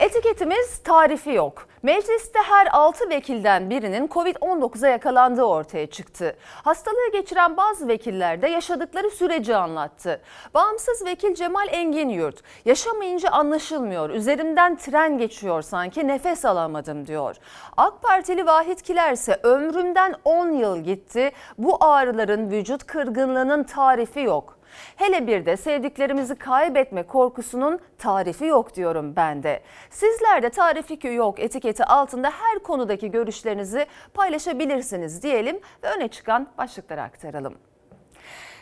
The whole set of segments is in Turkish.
Etiketimiz tarifi yok. Mecliste her 6 vekilden birinin Covid-19'a yakalandığı ortaya çıktı. Hastalığı geçiren bazı vekiller de yaşadıkları süreci anlattı. Bağımsız vekil Cemal Engin Yurt, yaşamayınca anlaşılmıyor, üzerimden tren geçiyor sanki nefes alamadım diyor. AK Partili Vahit Kiler ise ömrümden 10 yıl gitti, bu ağrıların vücut kırgınlığının tarifi yok. Hele bir de sevdiklerimizi kaybetme korkusunun tarifi yok diyorum ben de. Sizler de tarifi yok etiketi altında her konudaki görüşlerinizi paylaşabilirsiniz diyelim ve öne çıkan başlıkları aktaralım.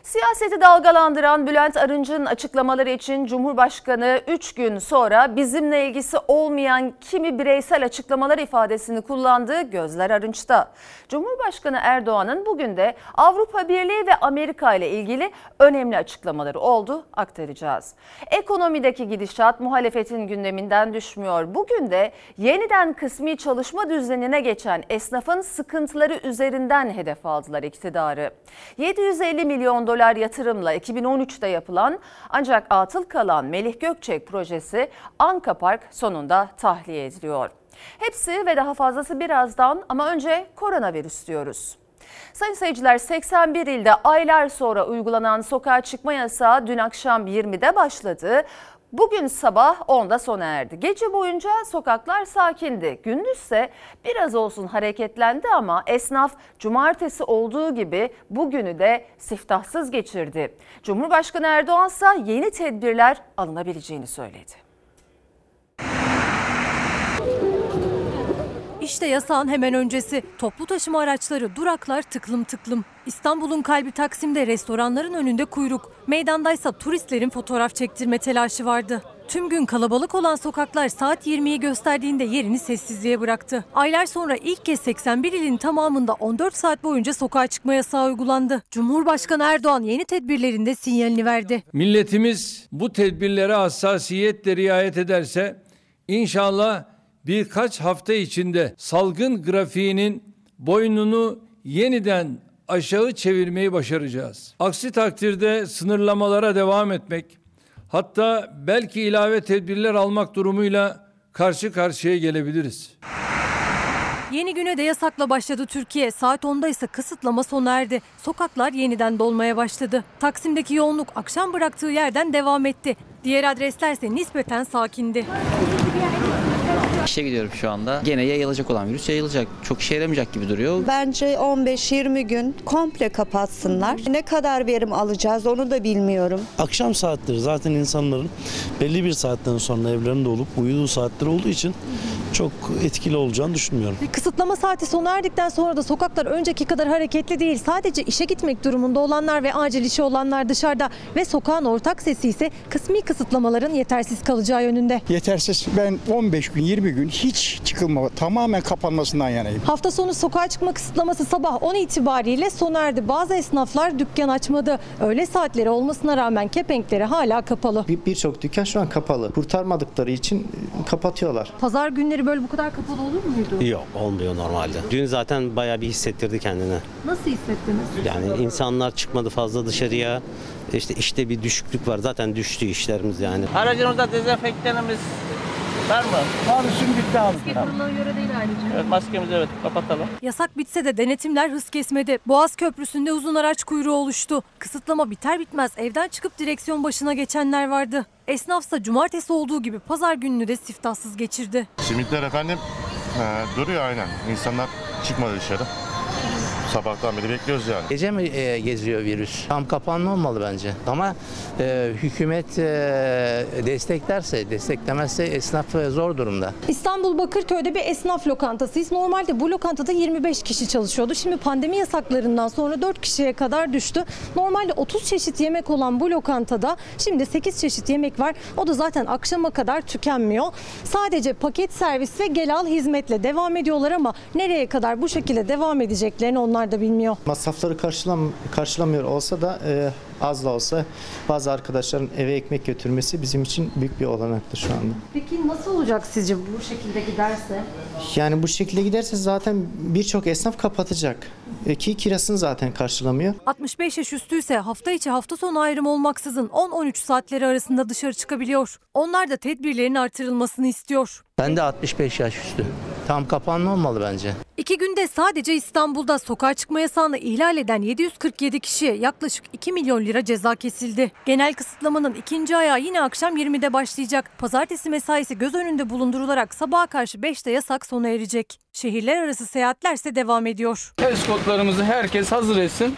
Siyaseti dalgalandıran Bülent Arınç'ın açıklamaları için Cumhurbaşkanı 3 gün sonra bizimle ilgisi olmayan kimi bireysel açıklamalar ifadesini kullandığı gözler Arınç'ta. Cumhurbaşkanı Erdoğan'ın bugün de Avrupa Birliği ve Amerika ile ilgili önemli açıklamaları oldu aktaracağız. Ekonomideki gidişat muhalefetin gündeminden düşmüyor. Bugün de yeniden kısmi çalışma düzenine geçen esnafın sıkıntıları üzerinden hedef aldılar iktidarı. 750 milyon dolar yatırımla 2013'te yapılan ancak atıl kalan Melih Gökçek projesi Anka Park sonunda tahliye ediliyor. Hepsi ve daha fazlası birazdan ama önce koronavirüs diyoruz. Sayın seyirciler 81 ilde aylar sonra uygulanan sokağa çıkma yasağı dün akşam 20'de başladı. Bugün sabah 10'da sona erdi. Gece boyunca sokaklar sakindi. Gündüzse biraz olsun hareketlendi ama esnaf cumartesi olduğu gibi bugünü de siftahsız geçirdi. Cumhurbaşkanı Erdoğan ise yeni tedbirler alınabileceğini söyledi. İşte yasağın hemen öncesi. Toplu taşıma araçları, duraklar tıklım tıklım. İstanbul'un kalbi Taksim'de restoranların önünde kuyruk. Meydandaysa turistlerin fotoğraf çektirme telaşı vardı. Tüm gün kalabalık olan sokaklar saat 20'yi gösterdiğinde yerini sessizliğe bıraktı. Aylar sonra ilk kez 81 ilin tamamında 14 saat boyunca sokağa çıkma yasağı uygulandı. Cumhurbaşkanı Erdoğan yeni tedbirlerinde sinyalini verdi. Milletimiz bu tedbirlere hassasiyetle riayet ederse inşallah birkaç hafta içinde salgın grafiğinin boynunu yeniden aşağı çevirmeyi başaracağız. Aksi takdirde sınırlamalara devam etmek, hatta belki ilave tedbirler almak durumuyla karşı karşıya gelebiliriz. Yeni güne de yasakla başladı Türkiye. Saat 10'da ise kısıtlama sona erdi. Sokaklar yeniden dolmaya başladı. Taksim'deki yoğunluk akşam bıraktığı yerden devam etti. Diğer adresler ise nispeten sakindi. İşe gidiyorum şu anda. Gene yayılacak olan virüs yayılacak. Çok işe yaramayacak gibi duruyor. Bence 15-20 gün komple kapatsınlar. Ne kadar verim alacağız onu da bilmiyorum. Akşam saatleri zaten insanların belli bir saatten sonra evlerinde olup uyuduğu saatler olduğu için çok etkili olacağını düşünmüyorum. Kısıtlama saati sona erdikten sonra da sokaklar önceki kadar hareketli değil. Sadece işe gitmek durumunda olanlar ve acil işi olanlar dışarıda ve sokağın ortak sesi ise kısmi kısıtlamaların yetersiz kalacağı yönünde. Yetersiz. Ben 15 gün 20 gün hiç çıkılma tamamen kapanmasından yanayım. Hafta sonu sokağa çıkma kısıtlaması sabah 10 itibariyle sona erdi. Bazı esnaflar dükkan açmadı. Öğle saatleri olmasına rağmen kepenkleri hala kapalı. Birçok bir dükkan şu an kapalı. Kurtarmadıkları için kapatıyorlar. Pazar günleri böyle bu kadar kapalı olur muydu? Yok olmuyor normalde. Dün zaten bayağı bir hissettirdi kendini. Nasıl hissettiniz? Yani insanlar çıkmadı fazla dışarıya. İşte işte bir düşüklük var. Zaten düştü işlerimiz yani. Aracımızda dezenfektanımız var mı? Var şimdi bitti abi. Maske kuruluna göre değil ayrıca. Evet maskemizi evet kapatalım. Yasak bitse de denetimler hız kesmedi. Boğaz Köprüsü'nde uzun araç kuyruğu oluştu. Kısıtlama biter bitmez evden çıkıp direksiyon başına geçenler vardı. Esnafsa cumartesi olduğu gibi pazar gününü de siftahsız geçirdi. Simitler efendim e, duruyor aynen. İnsanlar çıkmadı dışarı. Sabahtan beri bekliyoruz yani. Gece mi e, geziyor virüs? Tam kapanma olmalı bence. Ama e, hükümet e, desteklerse, desteklemezse esnaf e, zor durumda. İstanbul Bakırköy'de bir esnaf lokantasıyız. Normalde bu lokantada 25 kişi çalışıyordu. Şimdi pandemi yasaklarından sonra 4 kişiye kadar düştü. Normalde 30 çeşit yemek olan bu lokantada şimdi 8 çeşit yemek var. O da zaten akşama kadar tükenmiyor. Sadece paket servis ve gel al hizmetle devam ediyorlar ama nereye kadar bu şekilde devam edeceklerini onlar onlar da bilmiyor. Masrafları karşılam karşılamıyor olsa da e, az da olsa bazı arkadaşların eve ekmek götürmesi bizim için büyük bir olanaktır şu anda. Peki nasıl olacak sizce bu şekilde giderse? Yani bu şekilde giderse zaten birçok esnaf kapatacak. E, ki kirasını zaten karşılamıyor. 65 yaş üstüyse hafta içi hafta sonu ayrım olmaksızın 10-13 saatleri arasında dışarı çıkabiliyor. Onlar da tedbirlerin artırılmasını istiyor. Ben de 65 yaş üstü. Tam kapanma olmalı bence. İki günde sadece İstanbul'da sokağa çıkma yasağını ihlal eden 747 kişiye yaklaşık 2 milyon lira ceza kesildi. Genel kısıtlamanın ikinci ayağı yine akşam 20'de başlayacak. Pazartesi mesaisi göz önünde bulundurularak sabaha karşı 5'te yasak sona erecek. Şehirler arası seyahatler ise devam ediyor. Eskortlarımızı herkes hazır etsin.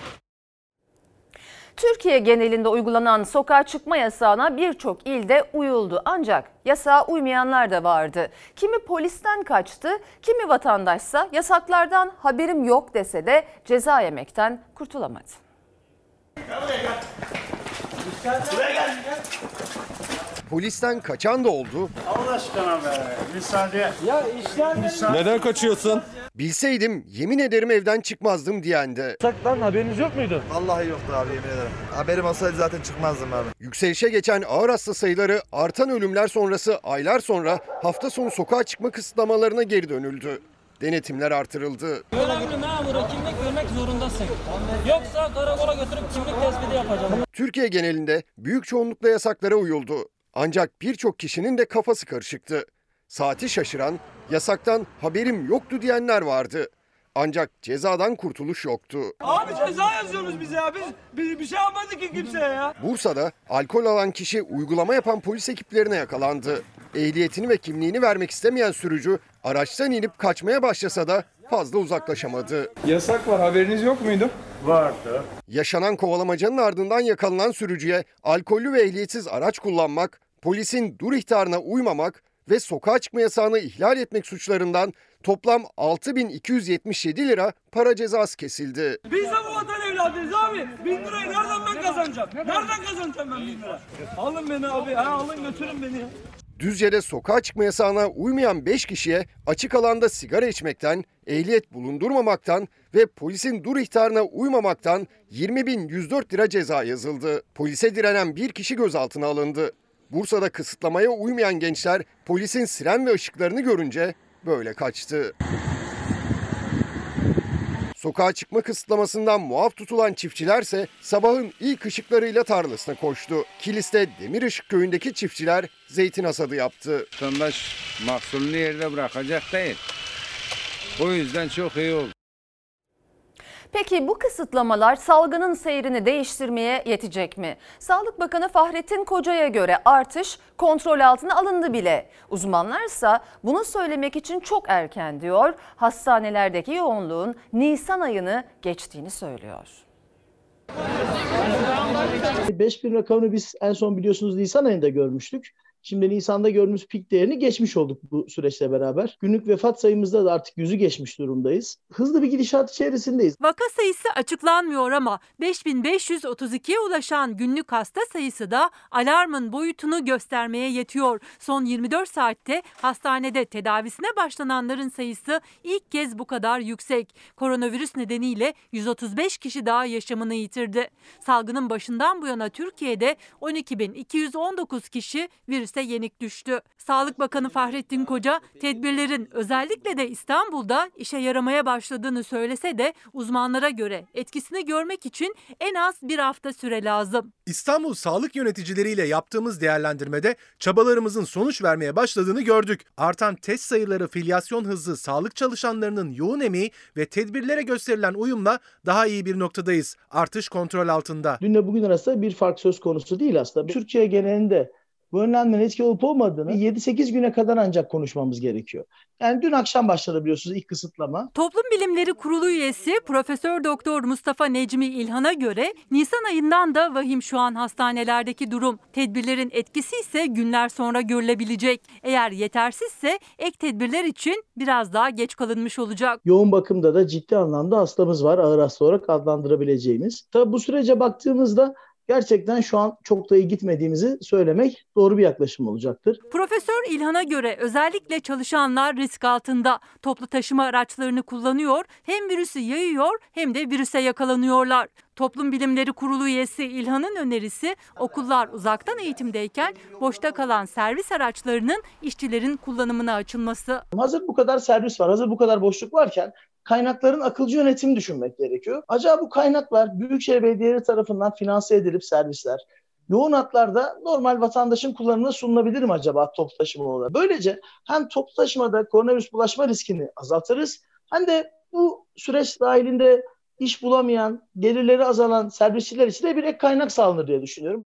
Türkiye genelinde uygulanan sokağa çıkma yasağına birçok ilde uyuldu. Ancak yasağa uymayanlar da vardı. Kimi polisten kaçtı, kimi vatandaşsa yasaklardan haberim yok dese de ceza yemekten kurtulamadı. Polisten kaçan da oldu. Allah aşkına be. Müsaade. Ya işler Neden kaçıyorsun? Bilseydim yemin ederim evden çıkmazdım diyen de. Saklan haberiniz yok muydu? Vallahi yoktu abi yemin ederim. Haberim olsaydı zaten çıkmazdım abi. Yükselişe geçen ağır hasta sayıları artan ölümler sonrası aylar sonra hafta sonu sokağa çıkma kısıtlamalarına geri dönüldü. Denetimler artırıldı. Görevli memuru kimlik vermek zorundasın. Yoksa karakola götürüp kimlik tespiti yapacağım. Türkiye genelinde büyük çoğunlukla yasaklara uyuldu. Ancak birçok kişinin de kafası karışıktı. Saati şaşıran, yasaktan haberim yoktu diyenler vardı. Ancak cezadan kurtuluş yoktu. Abi ceza yazıyorsunuz bize ya. Biz, biz bir şey yapmadık ki kimseye ya. Bursa'da alkol alan kişi uygulama yapan polis ekiplerine yakalandı. Ehliyetini ve kimliğini vermek istemeyen sürücü araçtan inip kaçmaya başlasa da fazla uzaklaşamadı. Yasak var haberiniz yok muydu? Vardı. Yaşanan kovalamacanın ardından yakalanan sürücüye alkollü ve ehliyetsiz araç kullanmak, polisin dur ihtarına uymamak ve sokağa çıkma yasağını ihlal etmek suçlarından toplam 6277 lira para cezası kesildi. Biz de bu vatan evladıyız abi. Bin lirayı nereden ben kazanacağım? Nereden kazanacağım ben bin lira? Alın beni abi. Ha, alın götürün beni ya. Düzce'de sokağa çıkma yasağına uymayan 5 kişiye açık alanda sigara içmekten, ehliyet bulundurmamaktan ve polisin dur ihtarına uymamaktan 20.104 lira ceza yazıldı. Polise direnen bir kişi gözaltına alındı. Bursa'da kısıtlamaya uymayan gençler polisin siren ve ışıklarını görünce böyle kaçtı. Sokağa çıkma kısıtlamasından muaf tutulan çiftçilerse sabahın ilk ışıklarıyla tarlasına koştu. Kilis'te Demirışık köyündeki çiftçiler zeytin hasadı yaptı. Vatandaş mahsulünü yerde bırakacak değil. O yüzden çok iyi oldu. Peki bu kısıtlamalar salgının seyrini değiştirmeye yetecek mi? Sağlık Bakanı Fahrettin Koca'ya göre artış kontrol altına alındı bile. Uzmanlarsa bunu söylemek için çok erken diyor. Hastanelerdeki yoğunluğun Nisan ayını geçtiğini söylüyor. 5000 rakamını biz en son biliyorsunuz Nisan ayında görmüştük. Şimdi Nisan'da gördüğümüz pik değerini geçmiş olduk bu süreçle beraber. Günlük vefat sayımızda da artık yüzü geçmiş durumdayız. Hızlı bir gidişat içerisindeyiz. Vaka sayısı açıklanmıyor ama 5532'ye ulaşan günlük hasta sayısı da alarmın boyutunu göstermeye yetiyor. Son 24 saatte hastanede tedavisine başlananların sayısı ilk kez bu kadar yüksek. Koronavirüs nedeniyle 135 kişi daha yaşamını yitirdi. Salgının başından bu yana Türkiye'de 12.219 kişi virüse yenik düştü. Sağlık Bakanı Fahrettin Koca tedbirlerin özellikle de İstanbul'da işe yaramaya başladığını söylese de uzmanlara göre etkisini görmek için en az bir hafta süre lazım. İstanbul sağlık yöneticileriyle yaptığımız değerlendirmede çabalarımızın sonuç vermeye başladığını gördük. Artan test sayıları, filyasyon hızı, sağlık çalışanlarının yoğun emeği ve tedbirlere gösterilen uyumla daha iyi bir noktadayız. Artış kontrol altında. Dünle bugün arasında bir fark söz konusu değil aslında. Türkiye genelinde bu önlemlerin etki olup olmadığını 7-8 güne kadar ancak konuşmamız gerekiyor. Yani dün akşam başladı biliyorsunuz ilk kısıtlama. Toplum Bilimleri Kurulu üyesi Profesör Doktor Mustafa Necmi İlhan'a göre Nisan ayından da vahim şu an hastanelerdeki durum. Tedbirlerin etkisi ise günler sonra görülebilecek. Eğer yetersizse ek tedbirler için biraz daha geç kalınmış olacak. Yoğun bakımda da ciddi anlamda hastamız var ağır hasta olarak adlandırabileceğimiz. Tabi bu sürece baktığımızda gerçekten şu an çok da iyi gitmediğimizi söylemek doğru bir yaklaşım olacaktır. Profesör İlhan'a göre özellikle çalışanlar risk altında. Toplu taşıma araçlarını kullanıyor, hem virüsü yayıyor hem de virüse yakalanıyorlar. Toplum Bilimleri Kurulu üyesi İlhan'ın önerisi okullar uzaktan eğitimdeyken boşta kalan servis araçlarının işçilerin kullanımına açılması. Hazır bu kadar servis var, hazır bu kadar boşluk varken kaynakların akılcı yönetimi düşünmek gerekiyor. Acaba bu kaynaklar Büyükşehir Belediyeleri tarafından finanse edilip servisler yoğun hatlarda normal vatandaşın kullanımına sunulabilir mi acaba toplu taşıma olarak? Böylece hem toplu taşımada koronavirüs bulaşma riskini azaltırız hem de bu süreç dahilinde iş bulamayan, gelirleri azalan servisçiler için de bir ek kaynak sağlanır diye düşünüyorum.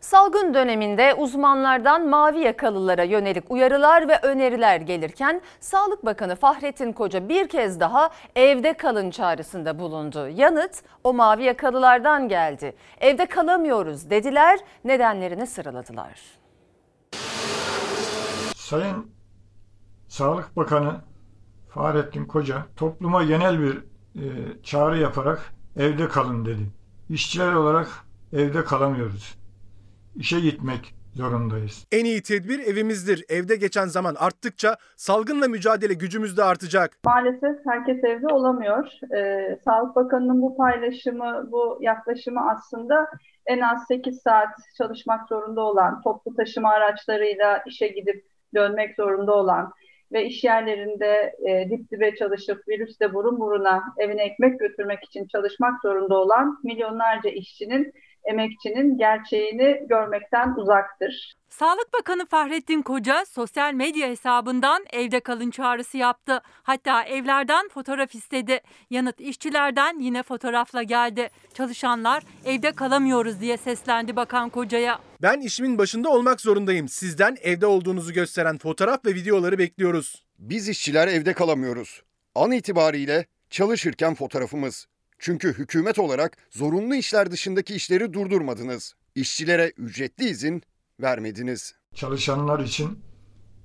Salgın döneminde uzmanlardan mavi yakalılara yönelik uyarılar ve öneriler gelirken Sağlık Bakanı Fahrettin Koca bir kez daha evde kalın çağrısında bulundu. Yanıt o mavi yakalılardan geldi. Evde kalamıyoruz dediler, nedenlerini sıraladılar. Sayın Sağlık Bakanı Fahrettin Koca topluma genel bir e, çağrı yaparak evde kalın dedi. İşçiler olarak evde kalamıyoruz. İşe gitmek zorundayız. En iyi tedbir evimizdir. Evde geçen zaman arttıkça salgınla mücadele gücümüz de artacak. Maalesef herkes evde olamıyor. Ee, Sağlık Bakanı'nın bu paylaşımı, bu yaklaşımı aslında en az 8 saat çalışmak zorunda olan, toplu taşıma araçlarıyla işe gidip dönmek zorunda olan ve iş yerlerinde e, dip dibe çalışıp virüsle burun buruna evine ekmek götürmek için çalışmak zorunda olan milyonlarca işçinin emekçinin gerçeğini görmekten uzaktır. Sağlık Bakanı Fahrettin Koca sosyal medya hesabından evde kalın çağrısı yaptı. Hatta evlerden fotoğraf istedi. Yanıt işçilerden yine fotoğrafla geldi. Çalışanlar evde kalamıyoruz diye seslendi Bakan Koca'ya. Ben işimin başında olmak zorundayım. Sizden evde olduğunuzu gösteren fotoğraf ve videoları bekliyoruz. Biz işçiler evde kalamıyoruz. An itibariyle çalışırken fotoğrafımız. Çünkü hükümet olarak zorunlu işler dışındaki işleri durdurmadınız. İşçilere ücretli izin vermediniz. Çalışanlar için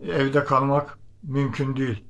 evde kalmak mümkün değil.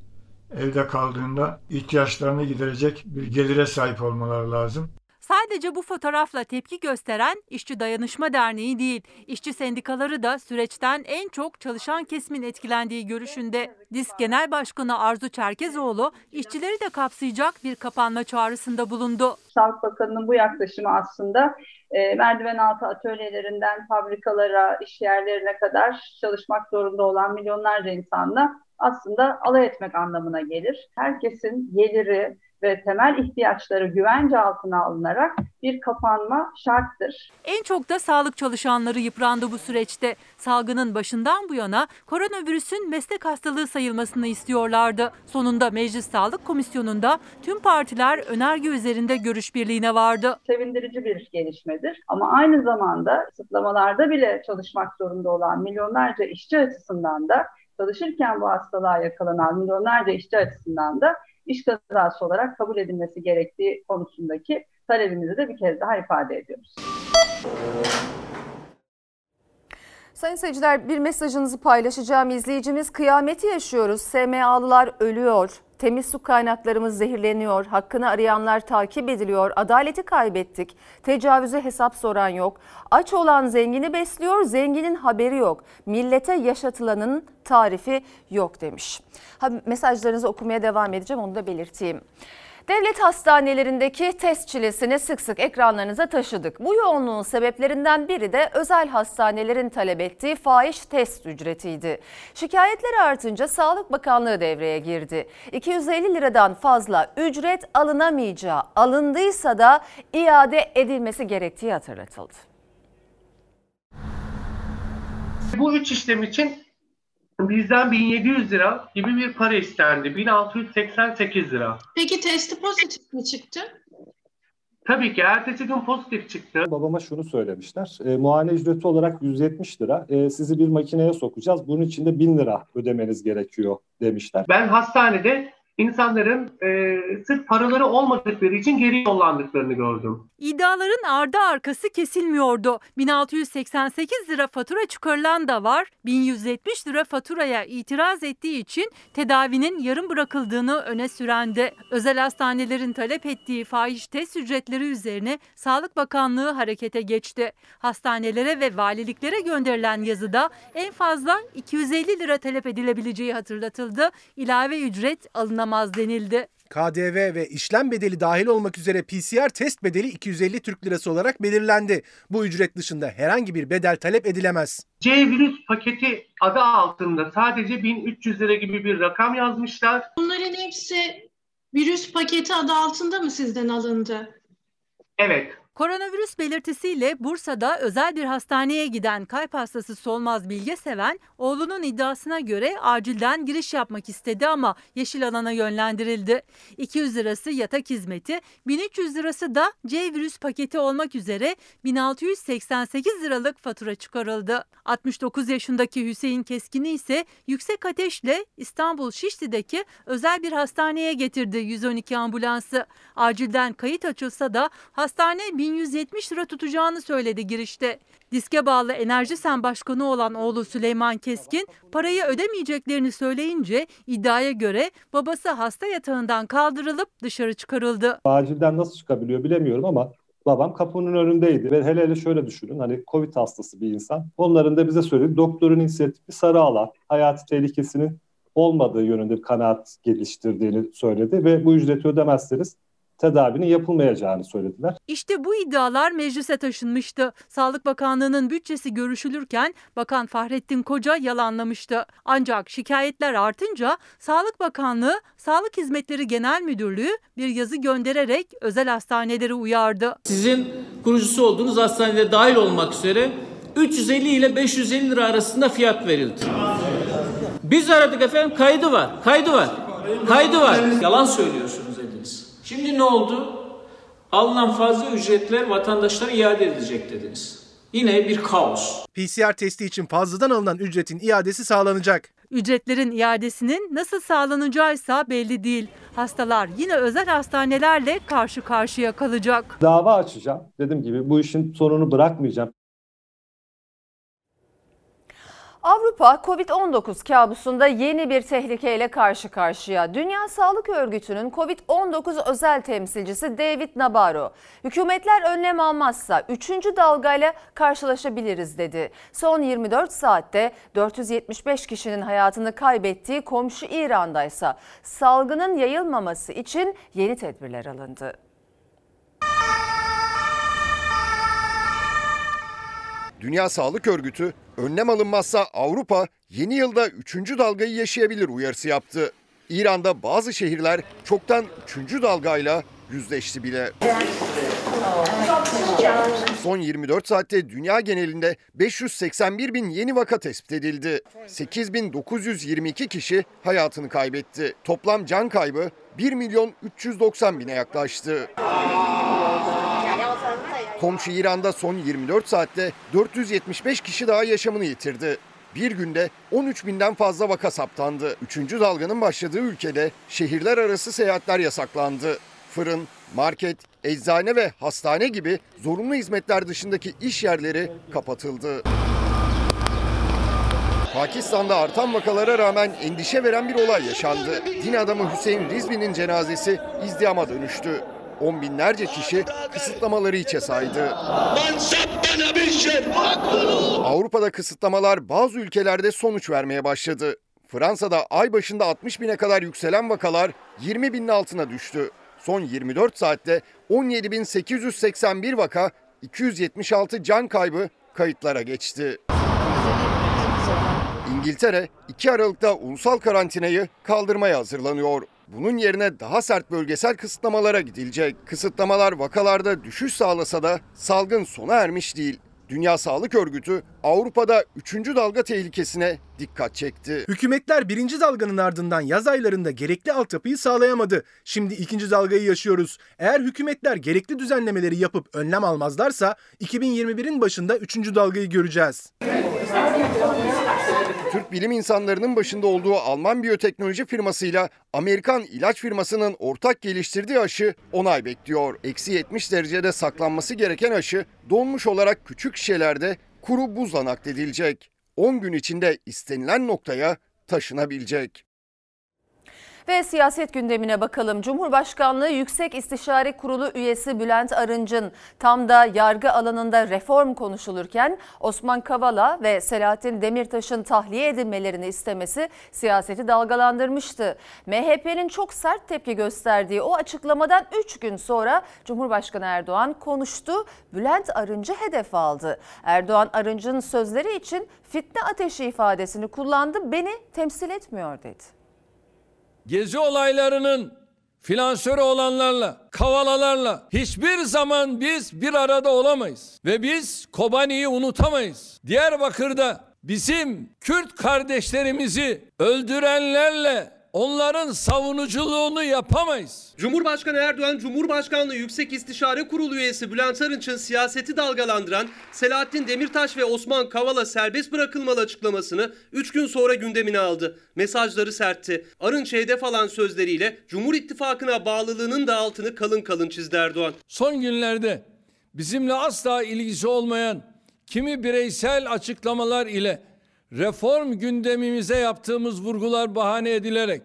Evde kaldığında ihtiyaçlarını giderecek bir gelire sahip olmaları lazım. Sadece bu fotoğrafla tepki gösteren İşçi Dayanışma Derneği değil, işçi sendikaları da süreçten en çok çalışan kesimin etkilendiği görüşünde. DİSK Genel Başkanı Arzu Çerkezoğlu, işçileri de kapsayacak bir kapanma çağrısında bulundu. Sağlık Bakanı'nın bu yaklaşımı aslında e, merdiven altı atölyelerinden fabrikalara, iş yerlerine kadar çalışmak zorunda olan milyonlarca insanla aslında alay etmek anlamına gelir. Herkesin geliri, ve temel ihtiyaçları güvence altına alınarak bir kapanma şarttır. En çok da sağlık çalışanları yıprandı bu süreçte. Salgının başından bu yana koronavirüsün meslek hastalığı sayılmasını istiyorlardı. Sonunda Meclis Sağlık Komisyonu'nda tüm partiler önerge üzerinde görüş birliğine vardı. Sevindirici bir gelişmedir ama aynı zamanda kısıtlamalarda bile çalışmak zorunda olan milyonlarca işçi açısından da çalışırken bu hastalığa yakalanan milyonlarca işçi açısından da iş kazası olarak kabul edilmesi gerektiği konusundaki talebimizi de bir kez daha ifade ediyoruz. Sayın seyirciler bir mesajınızı paylaşacağım. İzleyicimiz kıyameti yaşıyoruz. SMA'lılar ölüyor. Temiz su kaynaklarımız zehirleniyor. Hakkını arayanlar takip ediliyor. Adaleti kaybettik. Tecavüze hesap soran yok. Aç olan zengini besliyor. Zenginin haberi yok. Millete yaşatılanın tarifi yok demiş. Ha, mesajlarınızı okumaya devam edeceğim onu da belirteyim. Devlet hastanelerindeki test çilesini sık sık ekranlarınıza taşıdık. Bu yoğunluğun sebeplerinden biri de özel hastanelerin talep ettiği fahiş test ücretiydi. Şikayetler artınca Sağlık Bakanlığı devreye girdi. 250 liradan fazla ücret alınamayacağı, alındıysa da iade edilmesi gerektiği hatırlatıldı. Bu üç işlem için bizden 1700 lira gibi bir para istendi. 1688 lira. Peki testi pozitif mi çıktı? Tabii ki ertesi gün pozitif çıktı. Babama şunu söylemişler. E, muayene ücreti olarak 170 lira. E, sizi bir makineye sokacağız. Bunun için de 1000 lira ödemeniz gerekiyor demişler. Ben hastanede insanların e, sırf paraları olmadıkları için geri yollandıklarını gördüm. İddiaların ardı arkası kesilmiyordu. 1688 lira fatura çıkarılan da var. 1170 lira faturaya itiraz ettiği için tedavinin yarım bırakıldığını öne sürendi. Özel hastanelerin talep ettiği fahiş test ücretleri üzerine Sağlık Bakanlığı harekete geçti. Hastanelere ve valiliklere gönderilen yazıda en fazla 250 lira talep edilebileceği hatırlatıldı. İlave ücret alınamaz denildi. KDV ve işlem bedeli dahil olmak üzere PCR test bedeli 250 Türk Lirası olarak belirlendi. Bu ücret dışında herhangi bir bedel talep edilemez. C virüs paketi adı altında sadece 1300 lira gibi bir rakam yazmışlar. Bunların hepsi virüs paketi adı altında mı sizden alındı? Evet. Koronavirüs belirtisiyle Bursa'da özel bir hastaneye giden kalp hastası Solmaz Bilgeseven, oğlunun iddiasına göre acilden giriş yapmak istedi ama yeşil alana yönlendirildi. 200 lirası yatak hizmeti, 1300 lirası da C virüs paketi olmak üzere 1688 liralık fatura çıkarıldı. 69 yaşındaki Hüseyin Keskin'i ise yüksek ateşle İstanbul Şişli'deki özel bir hastaneye getirdi 112 ambulansı. Acilden kayıt açılsa da hastane 1170 lira tutacağını söyledi girişte. Diske bağlı Enerji Sen Başkanı olan oğlu Süleyman Keskin parayı ödemeyeceklerini söyleyince iddiaya göre babası hasta yatağından kaldırılıp dışarı çıkarıldı. Acilden nasıl çıkabiliyor bilemiyorum ama babam kapının önündeydi. Ve hele hele şöyle düşünün hani Covid hastası bir insan. Onların da bize söyledi doktorun inisiyatifi sarı alan hayati tehlikesinin olmadığı yönünde bir kanaat geliştirdiğini söyledi ve bu ücreti ödemezseniz tedavinin yapılmayacağını söylediler. İşte bu iddialar meclise taşınmıştı. Sağlık Bakanlığı'nın bütçesi görüşülürken Bakan Fahrettin Koca yalanlamıştı. Ancak şikayetler artınca Sağlık Bakanlığı Sağlık Hizmetleri Genel Müdürlüğü bir yazı göndererek özel hastaneleri uyardı. Sizin kurucusu olduğunuz hastanede dahil olmak üzere 350 ile 550 lira arasında fiyat verildi. Biz aradık efendim kaydı var, kaydı var, kaydı var. Yalan söylüyorsunuz dediniz. Şimdi ne oldu? Alınan fazla ücretler vatandaşlara iade edilecek dediniz. Yine bir kaos. PCR testi için fazladan alınan ücretin iadesi sağlanacak. Ücretlerin iadesinin nasıl sağlanacağıysa belli değil. Hastalar yine özel hastanelerle karşı karşıya kalacak. Dava açacağım. Dediğim gibi bu işin sonunu bırakmayacağım. Avrupa Covid-19 kabusunda yeni bir tehlikeyle karşı karşıya. Dünya Sağlık Örgütü'nün Covid-19 özel temsilcisi David Nabarro, hükümetler önlem almazsa 3. dalgayla karşılaşabiliriz dedi. Son 24 saatte 475 kişinin hayatını kaybettiği komşu İran'da ise salgının yayılmaması için yeni tedbirler alındı. Dünya Sağlık Örgütü önlem alınmazsa Avrupa yeni yılda 3. dalgayı yaşayabilir uyarısı yaptı. İran'da bazı şehirler çoktan 3. dalgayla yüzleşti bile. Son 24 saatte dünya genelinde 581 bin yeni vaka tespit edildi. 8922 kişi hayatını kaybetti. Toplam can kaybı 1 milyon 390 bine yaklaştı. Komşu İran'da son 24 saatte 475 kişi daha yaşamını yitirdi. Bir günde 13 binden fazla vaka saptandı. Üçüncü dalganın başladığı ülkede şehirler arası seyahatler yasaklandı. Fırın, market, eczane ve hastane gibi zorunlu hizmetler dışındaki iş yerleri kapatıldı. Pakistan'da artan vakalara rağmen endişe veren bir olay yaşandı. Din adamı Hüseyin Rizvi'nin cenazesi izdihama dönüştü. On binlerce kişi kısıtlamaları içe saydı. Avrupa'da kısıtlamalar bazı ülkelerde sonuç vermeye başladı. Fransa'da ay başında 60 bine kadar yükselen vakalar 20 binin altına düştü. Son 24 saatte 17.881 vaka, 276 can kaybı kayıtlara geçti. İngiltere 2 Aralık'ta ulusal karantinayı kaldırmaya hazırlanıyor. Bunun yerine daha sert bölgesel kısıtlamalara gidilecek. Kısıtlamalar vakalarda düşüş sağlasa da salgın sona ermiş değil. Dünya Sağlık Örgütü Avrupa'da 3. dalga tehlikesine dikkat çekti. Hükümetler birinci dalganın ardından yaz aylarında gerekli altyapıyı sağlayamadı. Şimdi ikinci dalgayı yaşıyoruz. Eğer hükümetler gerekli düzenlemeleri yapıp önlem almazlarsa 2021'in başında üçüncü dalgayı göreceğiz. Bilim insanlarının başında olduğu Alman biyoteknoloji firmasıyla Amerikan ilaç firmasının ortak geliştirdiği aşı onay bekliyor. Eksi 70 derecede saklanması gereken aşı donmuş olarak küçük şişelerde kuru buzla nakledilecek. 10 gün içinde istenilen noktaya taşınabilecek. Ve siyaset gündemine bakalım. Cumhurbaşkanlığı Yüksek İstişare Kurulu üyesi Bülent Arınç'ın tam da yargı alanında reform konuşulurken Osman Kavala ve Selahattin Demirtaş'ın tahliye edilmelerini istemesi siyaseti dalgalandırmıştı. MHP'nin çok sert tepki gösterdiği o açıklamadan 3 gün sonra Cumhurbaşkanı Erdoğan konuştu. Bülent Arınç'ı hedef aldı. Erdoğan Arınç'ın sözleri için fitne ateşi ifadesini kullandı. Beni temsil etmiyor dedi. Gezi olaylarının finansörü olanlarla, kavalalarla hiçbir zaman biz bir arada olamayız. Ve biz Kobani'yi unutamayız. Diyarbakır'da bizim Kürt kardeşlerimizi öldürenlerle onların savunuculuğunu yapamayız. Cumhurbaşkanı Erdoğan, Cumhurbaşkanlığı Yüksek İstişare Kurulu üyesi Bülent Arınç'ın siyaseti dalgalandıran Selahattin Demirtaş ve Osman Kavala serbest bırakılmalı açıklamasını 3 gün sonra gündemine aldı. Mesajları sertti. Arınç'ı hedef alan sözleriyle Cumhur İttifakı'na bağlılığının da altını kalın kalın çizdi Erdoğan. Son günlerde bizimle asla ilgisi olmayan kimi bireysel açıklamalar ile reform gündemimize yaptığımız vurgular bahane edilerek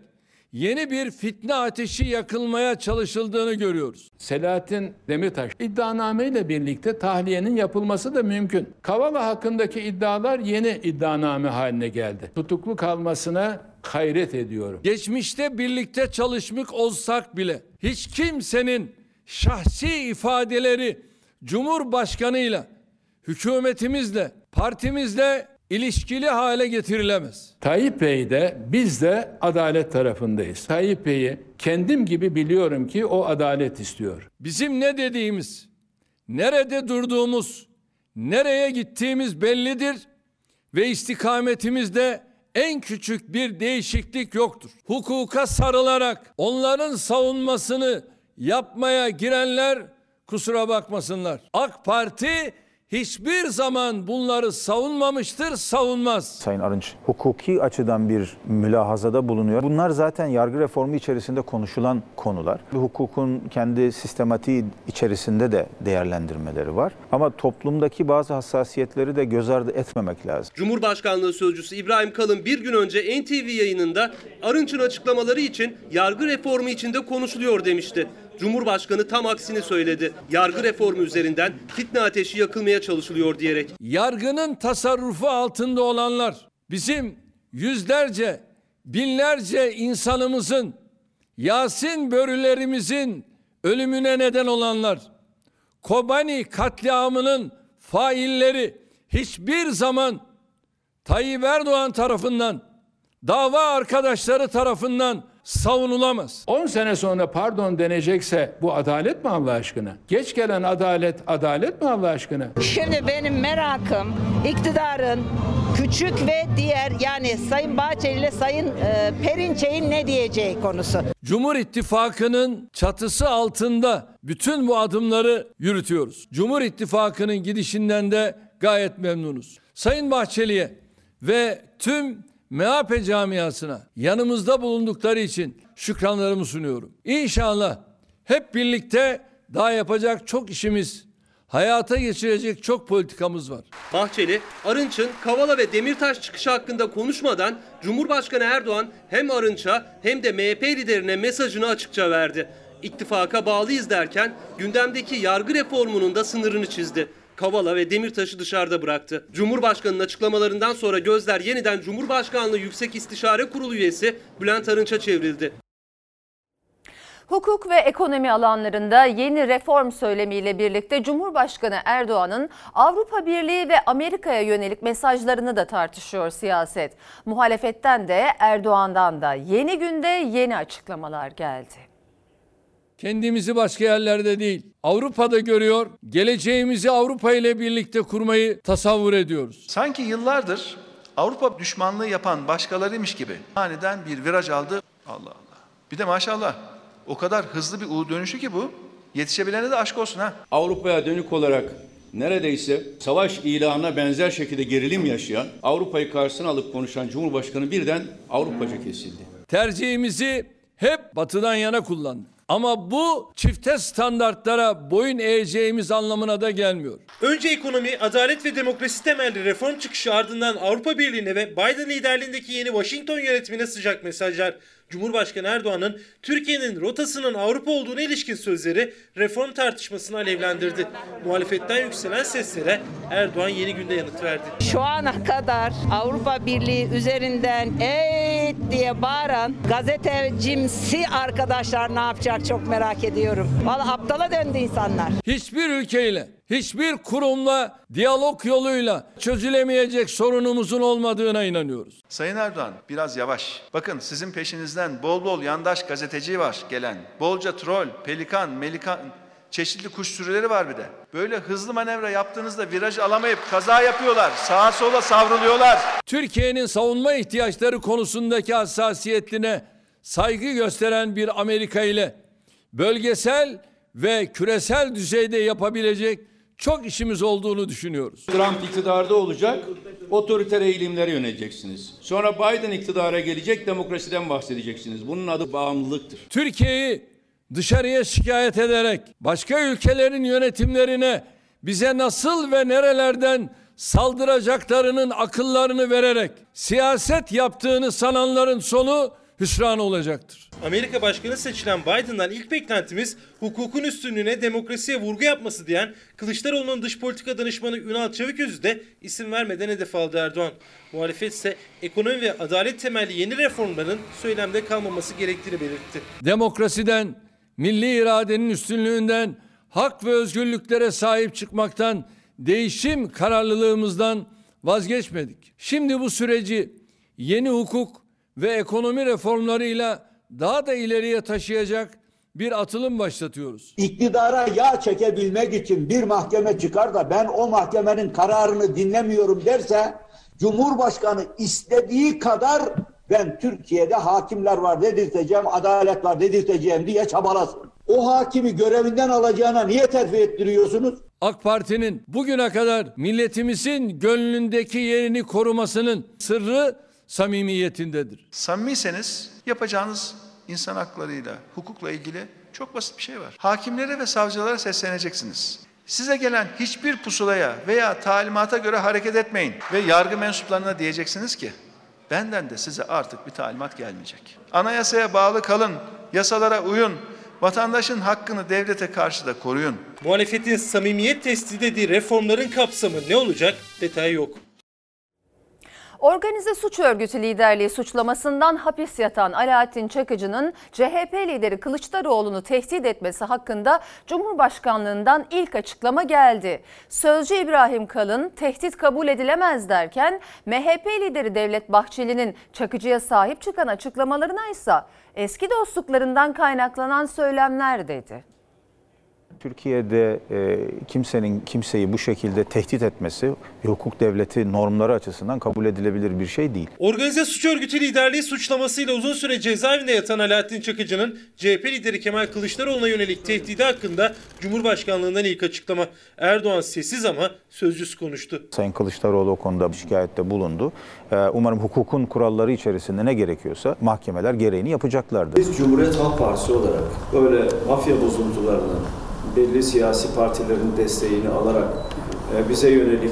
yeni bir fitne ateşi yakılmaya çalışıldığını görüyoruz. Selahattin Demirtaş iddianame ile birlikte tahliyenin yapılması da mümkün. Kavala hakkındaki iddialar yeni iddianame haline geldi. Tutuklu kalmasına hayret ediyorum. Geçmişte birlikte çalışmış olsak bile hiç kimsenin şahsi ifadeleri Cumhurbaşkanıyla, hükümetimizle, partimizle ilişkili hale getirilemez. Tayyip Bey de biz de adalet tarafındayız. Tayyip Bey'i kendim gibi biliyorum ki o adalet istiyor. Bizim ne dediğimiz, nerede durduğumuz, nereye gittiğimiz bellidir ve istikametimizde en küçük bir değişiklik yoktur. Hukuka sarılarak onların savunmasını yapmaya girenler kusura bakmasınlar. AK Parti hiçbir zaman bunları savunmamıştır, savunmaz. Sayın Arınç hukuki açıdan bir mülahazada bulunuyor. Bunlar zaten yargı reformu içerisinde konuşulan konular. Hukukun kendi sistematiği içerisinde de değerlendirmeleri var. Ama toplumdaki bazı hassasiyetleri de göz ardı etmemek lazım. Cumhurbaşkanlığı Sözcüsü İbrahim Kalın bir gün önce NTV yayınında Arınç'ın açıklamaları için yargı reformu içinde konuşuluyor demişti. Cumhurbaşkanı tam aksini söyledi. Yargı reformu üzerinden fitne ateşi yakılmaya çalışılıyor diyerek. Yargının tasarrufu altında olanlar bizim yüzlerce, binlerce insanımızın, Yasin börülerimizin ölümüne neden olanlar, Kobani katliamının failleri hiçbir zaman Tayyip Erdoğan tarafından, dava arkadaşları tarafından savunulamaz. 10 sene sonra pardon denecekse bu adalet mi Allah aşkına? Geç gelen adalet adalet mi Allah aşkına? Şimdi benim merakım iktidarın küçük ve diğer yani Sayın Bahçeli ile Sayın e, Perinçek'in ne diyeceği konusu. Cumhur İttifakı'nın çatısı altında bütün bu adımları yürütüyoruz. Cumhur İttifakı'nın gidişinden de gayet memnunuz. Sayın Bahçeli'ye ve tüm MHP camiasına yanımızda bulundukları için şükranlarımı sunuyorum. İnşallah hep birlikte daha yapacak çok işimiz, hayata geçirecek çok politikamız var. Bahçeli, Arınç'ın Kavala ve Demirtaş çıkışı hakkında konuşmadan Cumhurbaşkanı Erdoğan hem Arınç'a hem de MHP liderine mesajını açıkça verdi. İttifaka bağlıyız derken gündemdeki yargı reformunun da sınırını çizdi. Kavala ve Demirtaş'ı dışarıda bıraktı. Cumhurbaşkanının açıklamalarından sonra gözler yeniden Cumhurbaşkanlığı Yüksek İstişare Kurulu üyesi Bülent Arınç'a çevrildi. Hukuk ve ekonomi alanlarında yeni reform söylemiyle birlikte Cumhurbaşkanı Erdoğan'ın Avrupa Birliği ve Amerika'ya yönelik mesajlarını da tartışıyor siyaset. Muhalefetten de Erdoğan'dan da yeni günde yeni açıklamalar geldi. Kendimizi başka yerlerde değil, Avrupa'da görüyor, geleceğimizi Avrupa ile birlikte kurmayı tasavvur ediyoruz. Sanki yıllardır Avrupa düşmanlığı yapan başkalarıymış gibi aniden bir viraj aldı. Allah Allah. Bir de maşallah o kadar hızlı bir U dönüşü ki bu. Yetişebilene de aşk olsun ha. Avrupa'ya dönük olarak neredeyse savaş ilanına benzer şekilde gerilim yaşayan, Avrupa'yı karşısına alıp konuşan Cumhurbaşkanı birden Avrupaca kesildi. Tercihimizi hep batıdan yana kullandık. Ama bu çifte standartlara boyun eğeceğimiz anlamına da gelmiyor. Önce ekonomi, adalet ve demokrasi temelli reform çıkışı ardından Avrupa Birliği'ne ve Biden liderliğindeki yeni Washington yönetimine sıcak mesajlar. Cumhurbaşkanı Erdoğan'ın Türkiye'nin rotasının Avrupa olduğuna ilişkin sözleri reform tartışmasını alevlendirdi. Muhalefetten yükselen seslere Erdoğan yeni günde yanıt verdi. Şu ana kadar Avrupa Birliği üzerinden eee diye bağıran gazetecimsi arkadaşlar ne yapacak çok merak ediyorum. Valla aptala döndü insanlar. Hiçbir ülkeyle, hiçbir kurumla, diyalog yoluyla çözülemeyecek sorunumuzun olmadığına inanıyoruz. Sayın Erdoğan biraz yavaş. Bakın sizin peşinizden bol bol yandaş gazeteci var gelen. Bolca troll, pelikan, melikan, çeşitli kuş sürüleri var bir de. Böyle hızlı manevra yaptığınızda viraj alamayıp kaza yapıyorlar. Sağa sola savruluyorlar. Türkiye'nin savunma ihtiyaçları konusundaki hassasiyetine saygı gösteren bir Amerika ile bölgesel ve küresel düzeyde yapabilecek çok işimiz olduğunu düşünüyoruz. Trump iktidarda olacak, otoriter eğilimlere yöneleceksiniz. Sonra Biden iktidara gelecek, demokrasiden bahsedeceksiniz. Bunun adı bağımlılıktır. Türkiye'yi dışarıya şikayet ederek başka ülkelerin yönetimlerine bize nasıl ve nerelerden saldıracaklarının akıllarını vererek siyaset yaptığını sananların sonu hüsran olacaktır. Amerika Başkanı seçilen Biden'dan ilk beklentimiz hukukun üstünlüğüne demokrasiye vurgu yapması diyen Kılıçdaroğlu'nun dış politika danışmanı Ünal Çaviközü de isim vermeden hedef aldı Erdoğan. Muhalefet ise ekonomi ve adalet temelli yeni reformların söylemde kalmaması gerektiğini belirtti. Demokrasiden, milli iradenin üstünlüğünden, hak ve özgürlüklere sahip çıkmaktan, değişim kararlılığımızdan vazgeçmedik. Şimdi bu süreci yeni hukuk ve ekonomi reformlarıyla daha da ileriye taşıyacak bir atılım başlatıyoruz. İktidara yağ çekebilmek için bir mahkeme çıkar da ben o mahkemenin kararını dinlemiyorum derse Cumhurbaşkanı istediği kadar ben Türkiye'de hakimler var dedirteceğim, adalet var dedirteceğim diye çabalasın. O hakimi görevinden alacağına niye terfi ettiriyorsunuz? AK Parti'nin bugüne kadar milletimizin gönlündeki yerini korumasının sırrı samimiyetindedir. Samimiyseniz yapacağınız insan haklarıyla, hukukla ilgili çok basit bir şey var. Hakimlere ve savcılara sesleneceksiniz. Size gelen hiçbir pusulaya veya talimata göre hareket etmeyin ve yargı mensuplarına diyeceksiniz ki benden de size artık bir talimat gelmeyecek. Anayasaya bağlı kalın, yasalara uyun, vatandaşın hakkını devlete karşı da koruyun. Muhalefetin samimiyet testi dediği reformların kapsamı ne olacak detay yok. Organize suç örgütü liderliği suçlamasından hapis yatan Alaaddin Çakıcı'nın CHP lideri Kılıçdaroğlu'nu tehdit etmesi hakkında Cumhurbaşkanlığından ilk açıklama geldi. Sözcü İbrahim Kalın tehdit kabul edilemez derken MHP lideri Devlet Bahçeli'nin Çakıcı'ya sahip çıkan açıklamalarına ise eski dostluklarından kaynaklanan söylemler dedi. Türkiye'de e, kimsenin kimseyi bu şekilde tehdit etmesi hukuk devleti normları açısından kabul edilebilir bir şey değil. Organize suç örgütü liderliği suçlamasıyla uzun süre cezaevinde yatan Alaaddin Çakıcı'nın CHP lideri Kemal Kılıçdaroğlu'na yönelik tehdidi hakkında Cumhurbaşkanlığından ilk açıklama. Erdoğan sessiz ama sözcüsü konuştu. Sayın Kılıçdaroğlu o konuda şikayette bulundu. E, umarım hukukun kuralları içerisinde ne gerekiyorsa mahkemeler gereğini yapacaklardır. Biz Cumhuriyet Halk Partisi olarak böyle mafya bozuntularının belli siyasi partilerin desteğini alarak bize yönelik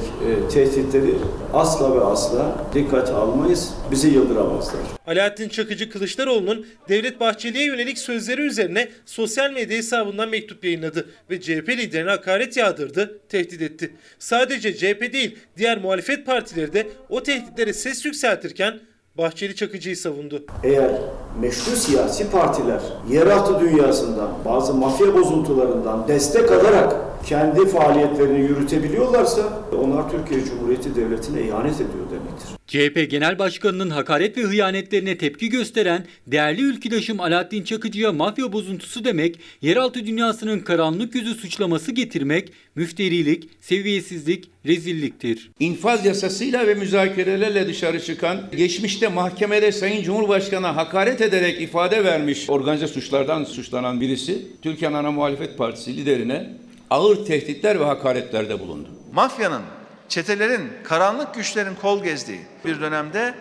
tehditleri asla ve asla dikkate almayız. Bizi yıldıramazlar. Alaaddin Çakıcı Kılıçdaroğlu'nun Devlet Bahçeli'ye yönelik sözleri üzerine sosyal medya hesabından mektup yayınladı ve CHP liderine hakaret yağdırdı, tehdit etti. Sadece CHP değil, diğer muhalefet partileri de o tehditlere ses yükseltirken Bahçeli Çakıcı'yı savundu. Eğer meşru siyasi partiler yeraltı dünyasından, bazı mafya bozuntularından destek alarak kendi faaliyetlerini yürütebiliyorlarsa onlar Türkiye Cumhuriyeti Devleti'ne ihanet ediyor. CHP Genel Başkanı'nın hakaret ve hıyanetlerine tepki gösteren değerli ülküdaşım Alaaddin Çakıcı'ya mafya bozuntusu demek, yeraltı dünyasının karanlık yüzü suçlaması getirmek, müfterilik, seviyesizlik, rezilliktir. İnfaz yasasıyla ve müzakerelerle dışarı çıkan, geçmişte mahkemede Sayın Cumhurbaşkanı hakaret ederek ifade vermiş organize suçlardan suçlanan birisi, Türkiye Ana Muhalefet Partisi liderine ağır tehditler ve hakaretlerde bulundu. mafyanın, çetelerin, karanlık güçlerin kol gezdiği bir dönemde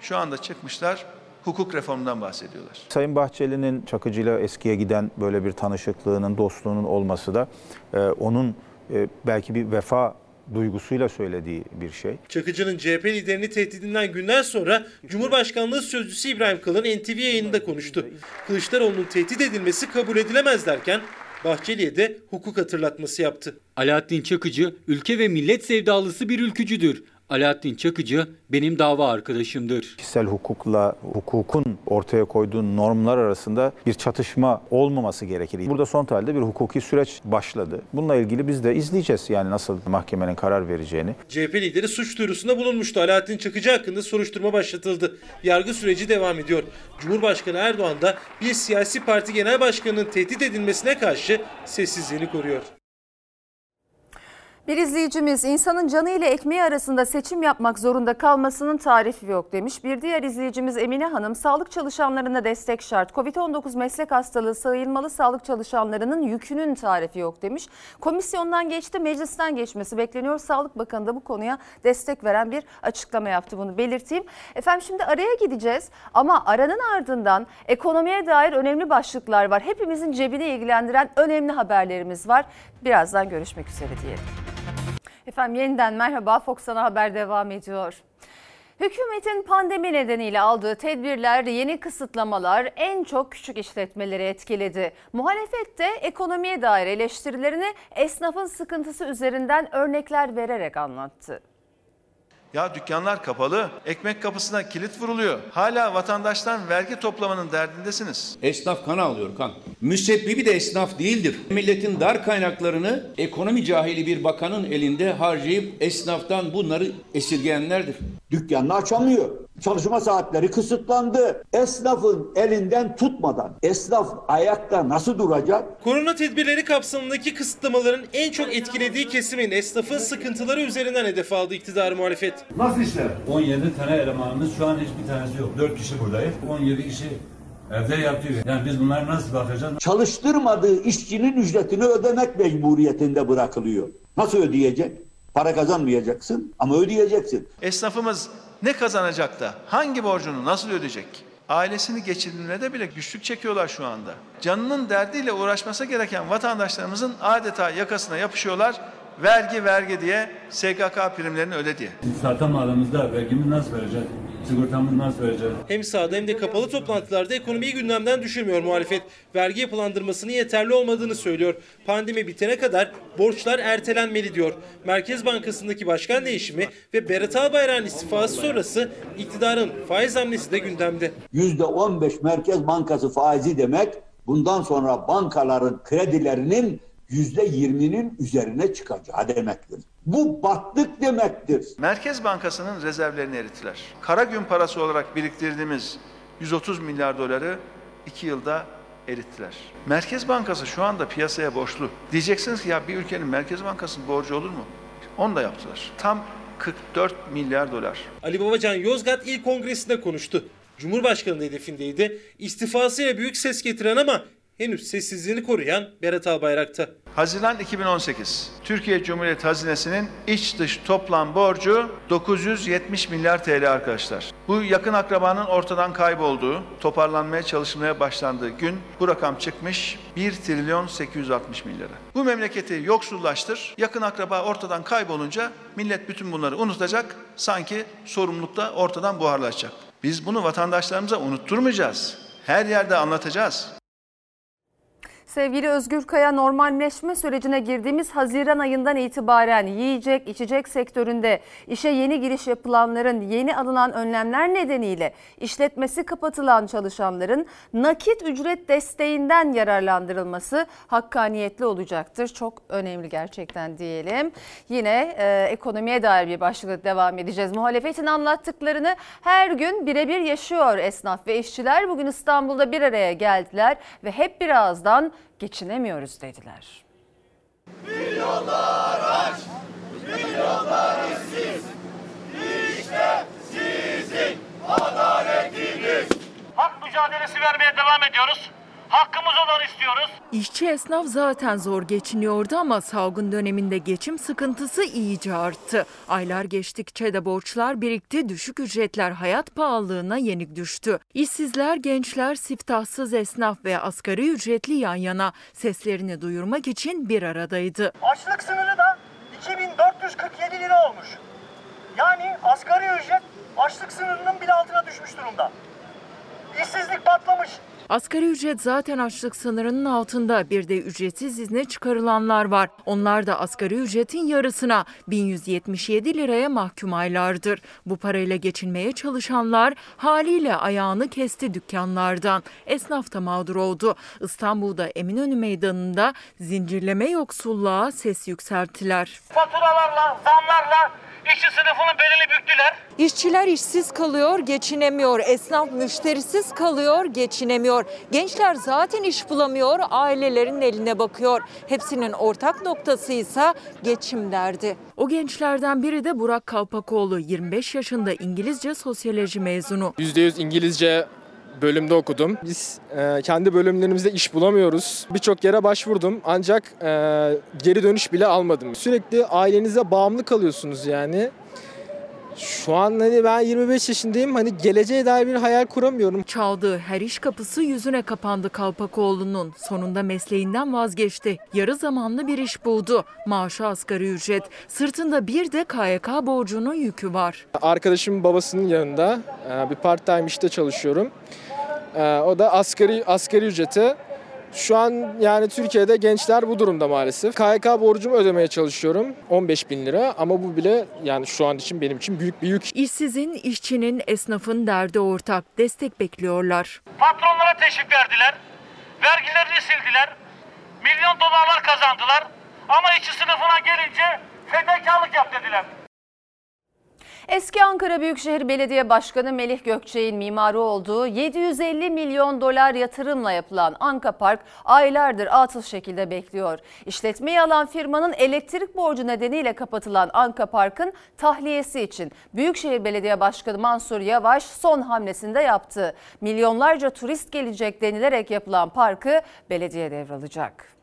şu anda çıkmışlar hukuk reformundan bahsediyorlar. Sayın Bahçeli'nin Çakıcı ile eskiye giden böyle bir tanışıklığının, dostluğunun olması da e, onun e, belki bir vefa duygusuyla söylediği bir şey. Çakıcı'nın CHP liderini tehdidinden günler sonra Cumhurbaşkanlığı Sözcüsü İbrahim Kalın NTV yayınında konuştu. Kılıçdaroğlu'nun tehdit edilmesi kabul edilemez derken Bahçeli'ye de hukuk hatırlatması yaptı. Alaaddin Çakıcı ülke ve millet sevdalısı bir ülkücüdür. Alaaddin Çakıcı benim dava arkadaşımdır. Kişisel hukukla hukukun ortaya koyduğu normlar arasında bir çatışma olmaması gerekir. Burada son tahlilde bir hukuki süreç başladı. Bununla ilgili biz de izleyeceğiz yani nasıl mahkemenin karar vereceğini. CHP lideri suç duyurusunda bulunmuştu. Alaaddin Çakıcı hakkında soruşturma başlatıldı. Yargı süreci devam ediyor. Cumhurbaşkanı Erdoğan da bir siyasi parti genel başkanının tehdit edilmesine karşı sessizliğini koruyor. Bir izleyicimiz insanın canı ile ekmeği arasında seçim yapmak zorunda kalmasının tarifi yok demiş. Bir diğer izleyicimiz Emine Hanım sağlık çalışanlarına destek şart. Covid-19 meslek hastalığı sayılmalı sağlık çalışanlarının yükünün tarifi yok demiş. Komisyondan geçti meclisten geçmesi bekleniyor. Sağlık Bakanı da bu konuya destek veren bir açıklama yaptı bunu belirteyim. Efendim şimdi araya gideceğiz ama aranın ardından ekonomiye dair önemli başlıklar var. Hepimizin cebini ilgilendiren önemli haberlerimiz var. Birazdan görüşmek üzere diyelim. Efendim yeniden merhaba Fox Ana Haber devam ediyor. Hükümetin pandemi nedeniyle aldığı tedbirler, yeni kısıtlamalar en çok küçük işletmeleri etkiledi. Muhalefet de ekonomiye dair eleştirilerini esnafın sıkıntısı üzerinden örnekler vererek anlattı. Ya dükkanlar kapalı, ekmek kapısına kilit vuruluyor. Hala vatandaştan vergi toplamanın derdindesiniz. Esnaf kan alıyor kan. Müsebbibi de esnaf değildir. Milletin dar kaynaklarını ekonomi cahili bir bakanın elinde harcayıp esnaftan bunları esirgeyenlerdir. Dükkanını açamıyor. Çalışma saatleri kısıtlandı. Esnafın elinden tutmadan esnaf ayakta nasıl duracak? Korona tedbirleri kapsamındaki kısıtlamaların en çok etkilediği kesimin esnafın sıkıntıları üzerinden hedef aldı iktidar muhalefet. Nasıl işler? 17 tane elemanımız şu an hiçbir tanesi yok. 4 kişi buradayız. 17 kişi evde yatıyor. Yani biz bunlara nasıl bakacağız? Çalıştırmadığı işçinin ücretini ödemek mecburiyetinde bırakılıyor. Nasıl ödeyecek? Para kazanmayacaksın ama ödeyeceksin. Esnafımız ne kazanacak da hangi borcunu nasıl ödeyecek? Ailesini geçindirmede bile güçlük çekiyorlar şu anda. Canının derdiyle uğraşması gereken vatandaşlarımızın adeta yakasına yapışıyorlar. Vergi vergi diye SGK primlerini öde diye. Satamadığımızda vergimizi nasıl vereceğiz? Sigortamızı nasıl vereceğiz? Hem sahada hem de kapalı toplantılarda ekonomiyi gündemden düşürmüyor muhalefet. Vergi yapılandırmasının yeterli olmadığını söylüyor. Pandemi bitene kadar borçlar ertelenmeli diyor. Merkez Bankası'ndaki başkan değişimi ve Berat Albayrak'ın istifası sonrası iktidarın faiz hamlesi de gündemde. %15 Merkez Bankası faizi demek bundan sonra bankaların kredilerinin %20'nin üzerine çıkacağı demektir. Bu battık demektir. Merkez Bankası'nın rezervlerini erittiler. Kara gün parası olarak biriktirdiğimiz 130 milyar doları 2 yılda erittiler. Merkez Bankası şu anda piyasaya borçlu. Diyeceksiniz ki ya bir ülkenin Merkez Bankası'nın borcu olur mu? Onu da yaptılar. Tam 44 milyar dolar. Ali Babacan Yozgat İl Kongresi'nde konuştu. Cumhurbaşkanı hedefindeydi. İstifasıyla büyük ses getiren ama henüz sessizliğini koruyan Berat Albayrak'ta. Haziran 2018. Türkiye Cumhuriyeti Hazinesi'nin iç dış toplam borcu 970 milyar TL arkadaşlar. Bu yakın akrabanın ortadan kaybolduğu, toparlanmaya çalışılmaya başlandığı gün bu rakam çıkmış 1 trilyon 860 milyara. Bu memleketi yoksullaştır, yakın akraba ortadan kaybolunca millet bütün bunları unutacak, sanki sorumluluk da ortadan buharlaşacak. Biz bunu vatandaşlarımıza unutturmayacağız. Her yerde anlatacağız. Sevgili Özgür Kaya normalleşme sürecine girdiğimiz Haziran ayından itibaren yiyecek, içecek sektöründe işe yeni giriş yapılanların yeni alınan önlemler nedeniyle işletmesi kapatılan çalışanların nakit ücret desteğinden yararlandırılması hakkaniyetli olacaktır. Çok önemli gerçekten diyelim. Yine e, ekonomiye dair bir başlıkla devam edeceğiz. Muhalefetin anlattıklarını her gün birebir yaşıyor esnaf ve işçiler. Bugün İstanbul'da bir araya geldiler ve hep birazdan geçinemiyoruz dediler. Milyonlar aç, milyonlar işsiz. İşte sizin adaletiniz. Hak mücadelesi vermeye devam ediyoruz. Hakkımız olanı istiyoruz. İşçi esnaf zaten zor geçiniyordu ama salgın döneminde geçim sıkıntısı iyice arttı. Aylar geçtikçe de borçlar birikti, düşük ücretler hayat pahalılığına yenik düştü. İşsizler, gençler, siftahsız esnaf ve asgari ücretli yan yana seslerini duyurmak için bir aradaydı. Açlık sınırı da 2447 lira olmuş. Yani asgari ücret açlık sınırının bile altına düşmüş durumda. İşsizlik patlamış. Asgari ücret zaten açlık sınırının altında. Bir de ücretsiz izne çıkarılanlar var. Onlar da asgari ücretin yarısına 1177 liraya mahkum aylardır. Bu parayla geçinmeye çalışanlar haliyle ayağını kesti dükkanlardan. Esnaf da mağdur oldu. İstanbul'da Eminönü Meydanı'nda zincirleme yoksulluğa ses yükselttiler. Faturalarla, zamlarla işçi sınıfının belini büktüler. İşçiler işsiz kalıyor, geçinemiyor. Esnaf müşterisiz kalıyor, geçinemiyor. Gençler zaten iş bulamıyor, ailelerin eline bakıyor. Hepsinin ortak noktası ise geçim derdi. O gençlerden biri de Burak Kalpakoğlu. 25 yaşında İngilizce sosyoloji mezunu. %100 İngilizce bölümde okudum. Biz e, kendi bölümlerimizde iş bulamıyoruz. Birçok yere başvurdum ancak e, geri dönüş bile almadım. Sürekli ailenize bağımlı kalıyorsunuz yani. Şu an hani ben 25 yaşındayım. Hani geleceğe dair bir hayal kuramıyorum. Çaldığı her iş kapısı yüzüne kapandı Kalpakoğlu'nun. Sonunda mesleğinden vazgeçti. Yarı zamanlı bir iş buldu. Maaşı asgari ücret. Sırtında bir de KYK borcunun yükü var. Arkadaşımın babasının yanında e, bir part time işte çalışıyorum. E, O da asgari asgari ücreti. Şu an yani Türkiye'de gençler bu durumda maalesef. KYK borcumu ödemeye çalışıyorum. 15 bin lira ama bu bile yani şu an için benim için büyük bir yük. İşsizin, işçinin, esnafın derdi ortak. Destek bekliyorlar. Patronlara teşvik verdiler. Vergilerini sildiler. Milyon dolarlar kazandılar. Ama işçi sınıfına gelince fedakarlık yap dediler. Eski Ankara Büyükşehir Belediye Başkanı Melih Gökçek'in mimarı olduğu 750 milyon dolar yatırımla yapılan Anka Park aylardır atıl şekilde bekliyor. İşletmeyi alan firmanın elektrik borcu nedeniyle kapatılan Anka Park'ın tahliyesi için Büyükşehir Belediye Başkanı Mansur Yavaş son hamlesinde yaptı. Milyonlarca turist gelecek denilerek yapılan parkı belediye devralacak.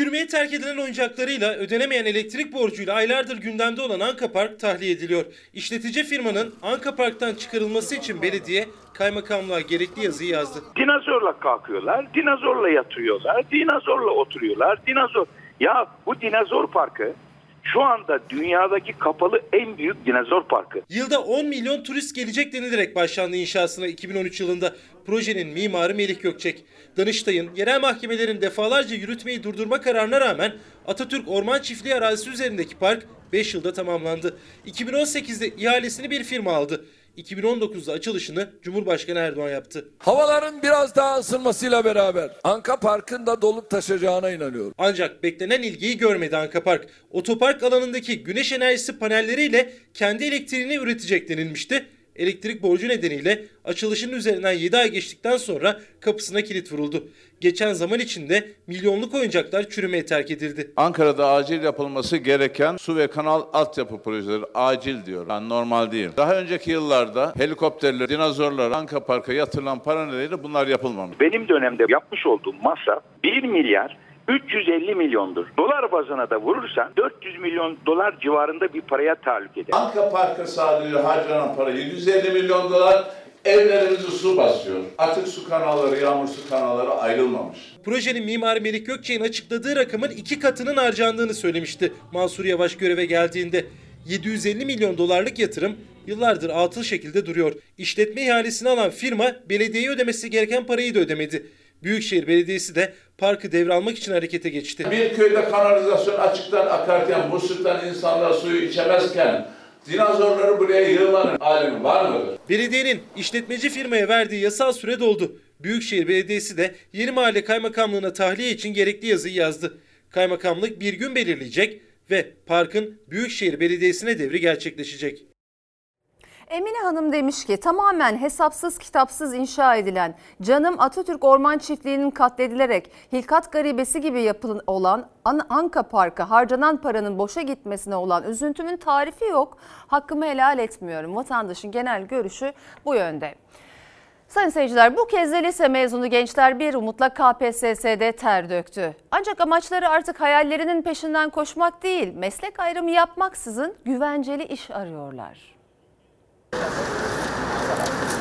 Çürümeye terk edilen oyuncaklarıyla ödenemeyen elektrik borcuyla aylardır gündemde olan Anka Park tahliye ediliyor. İşletici firmanın Anka Park'tan çıkarılması için belediye kaymakamlığa gerekli yazıyı yazdı. Dinozorla kalkıyorlar, dinozorla yatıyorlar, dinozorla oturuyorlar, dinozor. Ya bu dinozor parkı şu anda dünyadaki kapalı en büyük dinozor parkı. Yılda 10 milyon turist gelecek denilerek başlandı inşasına 2013 yılında. Projenin mimarı Melih Gökçek. Danıştay'ın yerel mahkemelerin defalarca yürütmeyi durdurma kararına rağmen Atatürk Orman Çiftliği arazisi üzerindeki park 5 yılda tamamlandı. 2018'de ihalesini bir firma aldı. 2019'da açılışını Cumhurbaşkanı Erdoğan yaptı. Havaların biraz daha ısınmasıyla beraber Anka Park'ın da dolup taşacağına inanıyorum. Ancak beklenen ilgiyi görmedi Anka Park. Otopark alanındaki güneş enerjisi panelleriyle kendi elektriğini üretecek denilmişti. Elektrik borcu nedeniyle açılışın üzerinden 7 ay geçtikten sonra kapısına kilit vuruldu. Geçen zaman içinde milyonluk oyuncaklar çürümeye terk edildi. Ankara'da acil yapılması gereken su ve kanal altyapı projeleri acil diyor. Yani normal değil. Daha önceki yıllarda helikopterler, dinozorlar, Anka Park'a yatırılan para nedeniyle bunlar yapılmamış. Benim dönemde yapmış olduğum masraf 1 milyar 350 milyondur. Dolar bazına da vurursan 400 milyon dolar civarında bir paraya tahallük eder. Anka Park'a sadece harcanan para 750 milyon dolar evlerimizi su basıyor. Atık su kanalları, yağmur su kanalları ayrılmamış. Projenin mimarı Melik Gökçek'in açıkladığı rakamın iki katının harcandığını söylemişti Mansur Yavaş göreve geldiğinde. 750 milyon dolarlık yatırım yıllardır atıl şekilde duruyor. İşletme ihalesini alan firma belediyeye ödemesi gereken parayı da ödemedi. Büyükşehir Belediyesi de parkı devralmak için harekete geçti. Bir köyde kanalizasyon açıktan akarken, musluktan insanlar suyu içemezken dinozorları buraya yığmanın alemi var mıdır? Belediyenin işletmeci firmaya verdiği yasal süre doldu. Büyükşehir Belediyesi de Yeni Mahalle Kaymakamlığı'na tahliye için gerekli yazıyı yazdı. Kaymakamlık bir gün belirleyecek ve parkın Büyükşehir Belediyesi'ne devri gerçekleşecek. Emine Hanım demiş ki tamamen hesapsız kitapsız inşa edilen Canım Atatürk Orman Çiftliği'nin katledilerek hilkat garibesi gibi yapılan olan Anka Park'a harcanan paranın boşa gitmesine olan üzüntümün tarifi yok. Hakkımı helal etmiyorum. Vatandaşın genel görüşü bu yönde. Sayın seyirciler bu kez de lise mezunu gençler bir umutla KPSS'de ter döktü. Ancak amaçları artık hayallerinin peşinden koşmak değil, meslek ayrımı yapmaksızın güvenceli iş arıyorlar.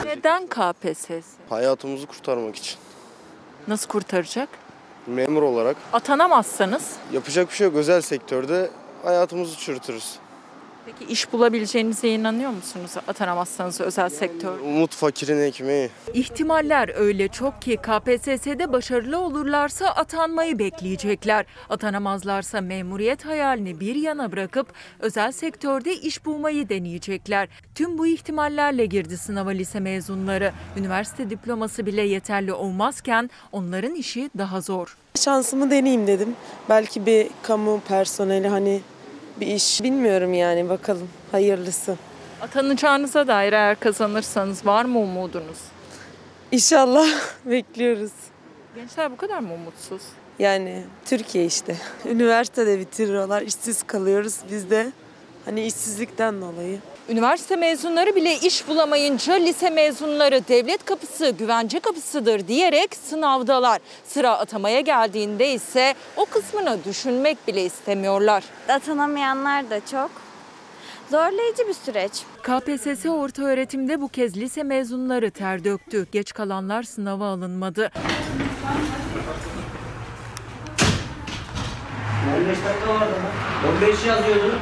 Neden KPSS? Hayatımızı kurtarmak için. Nasıl kurtaracak? Memur olarak Atanamazsanız yapacak bir şey yok. Özel sektörde hayatımızı çürütürüz. Peki iş bulabileceğinize inanıyor musunuz atanamazsanız özel sektör? Umut fakirin ekmeği. İhtimaller öyle çok ki KPSS'de başarılı olurlarsa atanmayı bekleyecekler. Atanamazlarsa memuriyet hayalini bir yana bırakıp özel sektörde iş bulmayı deneyecekler. Tüm bu ihtimallerle girdi sınava lise mezunları. Üniversite diploması bile yeterli olmazken onların işi daha zor. Şansımı deneyeyim dedim. Belki bir kamu personeli hani bir iş bilmiyorum yani bakalım hayırlısı. Atanacağınıza dair eğer kazanırsanız var mı umudunuz? İnşallah bekliyoruz. Gençler bu kadar mı umutsuz? Yani Türkiye işte. Üniversitede bitiriyorlar, işsiz kalıyoruz biz de. Hani işsizlikten dolayı. Üniversite mezunları bile iş bulamayınca lise mezunları devlet kapısı güvence kapısıdır diyerek sınavdalar. Sıra atamaya geldiğinde ise o kısmını düşünmek bile istemiyorlar. Atanamayanlar da çok. Zorlayıcı bir süreç. KPSS orta öğretimde bu kez lise mezunları ter döktü. Geç kalanlar sınava alınmadı. 15 dakika vardı ama. 15 yazıyordu.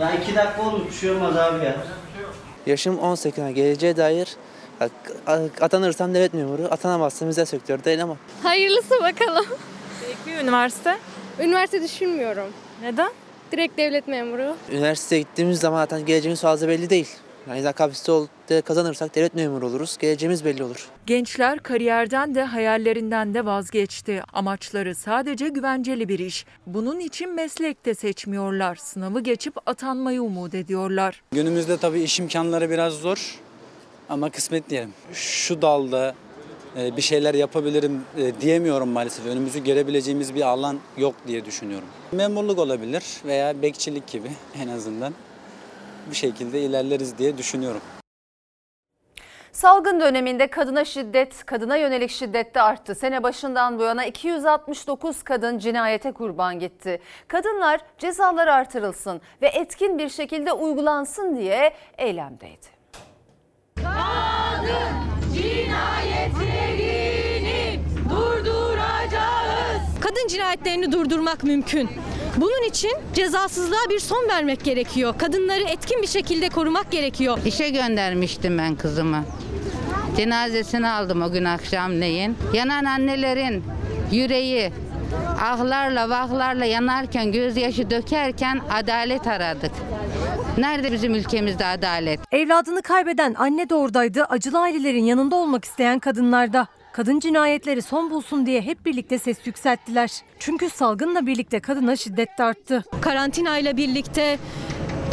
Ya 2 dakika olmuş bir şey olmaz abi ya. Yaşım 18. Geleceğe dair atanırsam devlet memuru, atanamazsam özel sektörde eleman. Hayırlısı bakalım. Peki üniversite? Üniversite düşünmüyorum. Neden? Direkt devlet memuru. Üniversiteye gittiğimiz zaman zaten geleceğimiz fazla belli değil. Yani KPSS'de kazanırsak devlet memuru oluruz. Geleceğimiz belli olur. Gençler kariyerden de hayallerinden de vazgeçti. Amaçları sadece güvenceli bir iş. Bunun için meslek de seçmiyorlar. Sınavı geçip atanmayı umut ediyorlar. Günümüzde tabii iş imkanları biraz zor ama kısmet diyelim. Şu dalda e, bir şeyler yapabilirim e, diyemiyorum maalesef. Önümüzü görebileceğimiz bir alan yok diye düşünüyorum. Memurluk olabilir veya bekçilik gibi en azından bir şekilde ilerleriz diye düşünüyorum. Salgın döneminde kadına şiddet, kadına yönelik şiddet de arttı. Sene başından bu yana 269 kadın cinayete kurban gitti. Kadınlar cezalar artırılsın ve etkin bir şekilde uygulansın diye eylemdeydi. Kadın cinayetlerini durduracağız. Kadın cinayetlerini durdurmak mümkün. Bunun için cezasızlığa bir son vermek gerekiyor. Kadınları etkin bir şekilde korumak gerekiyor. İşe göndermiştim ben kızımı. Cenazesini aldım o gün akşamleyin. Yanan annelerin yüreği ahlarla vahlarla yanarken gözyaşı dökerken adalet aradık. Nerede bizim ülkemizde adalet? Evladını kaybeden anne de oradaydı. Acılı ailelerin yanında olmak isteyen kadınlar da. Kadın cinayetleri son bulsun diye hep birlikte ses yükselttiler. Çünkü salgınla birlikte kadına şiddet de arttı. Karantina ile birlikte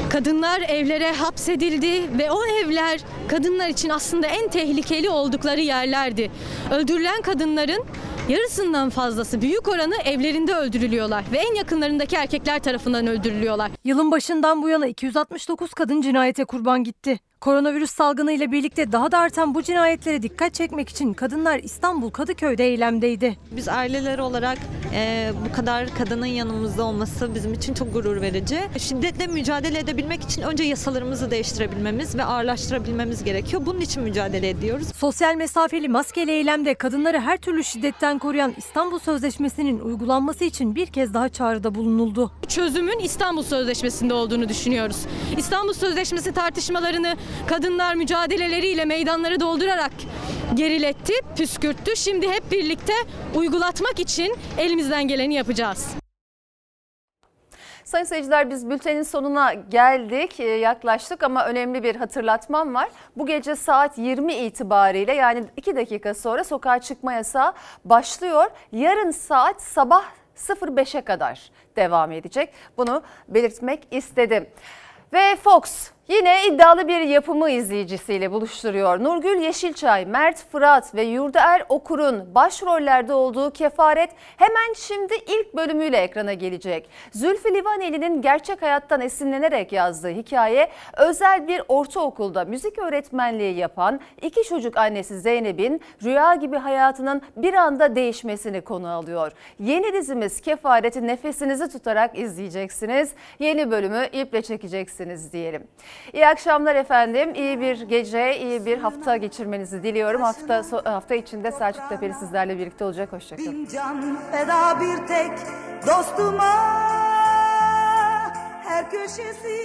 kadınlar evlere hapsedildi ve o evler kadınlar için aslında en tehlikeli oldukları yerlerdi. Öldürülen kadınların yarısından fazlası büyük oranı evlerinde öldürülüyorlar ve en yakınlarındaki erkekler tarafından öldürülüyorlar. Yılın başından bu yana 269 kadın cinayete kurban gitti. Koronavirüs salgını ile birlikte daha da artan bu cinayetlere dikkat çekmek için kadınlar İstanbul Kadıköy'de eylemdeydi. Biz aileler olarak e, bu kadar kadının yanımızda olması bizim için çok gurur verici. Şiddetle mücadele edebilmek için önce yasalarımızı değiştirebilmemiz ve ağırlaştırabilmemiz gerekiyor. Bunun için mücadele ediyoruz. Sosyal mesafeli maskeli eylemde kadınları her türlü şiddetten koruyan İstanbul Sözleşmesi'nin uygulanması için bir kez daha çağrıda bulunuldu. Çözümün İstanbul Sözleşmesi'nde olduğunu düşünüyoruz. İstanbul Sözleşmesi tartışmalarını kadınlar mücadeleleriyle meydanları doldurarak geriletti, püskürttü. Şimdi hep birlikte uygulatmak için elimizden geleni yapacağız. Sayın seyirciler biz bültenin sonuna geldik, yaklaştık ama önemli bir hatırlatmam var. Bu gece saat 20 itibariyle yani 2 dakika sonra sokağa çıkma yasağı başlıyor. Yarın saat sabah 05'e kadar devam edecek. Bunu belirtmek istedim. Ve Fox Yine iddialı bir yapımı izleyicisiyle buluşturuyor. Nurgül Yeşilçay, Mert Fırat ve Yurdaer Okur'un başrollerde olduğu Kefaret hemen şimdi ilk bölümüyle ekrana gelecek. Zülfü Livaneli'nin gerçek hayattan esinlenerek yazdığı hikaye özel bir ortaokulda müzik öğretmenliği yapan iki çocuk annesi Zeynep'in rüya gibi hayatının bir anda değişmesini konu alıyor. Yeni dizimiz Kefaret'i nefesinizi tutarak izleyeceksiniz. Yeni bölümü iple çekeceksiniz diyelim. İyi akşamlar efendim. İyi bir gece, iyi bir hafta geçirmenizi diliyorum. Hafta hafta içinde Selçuk Tepeli sizlerle birlikte olacak. Hoşçakalın. Can feda bir tek dostuma her köşesi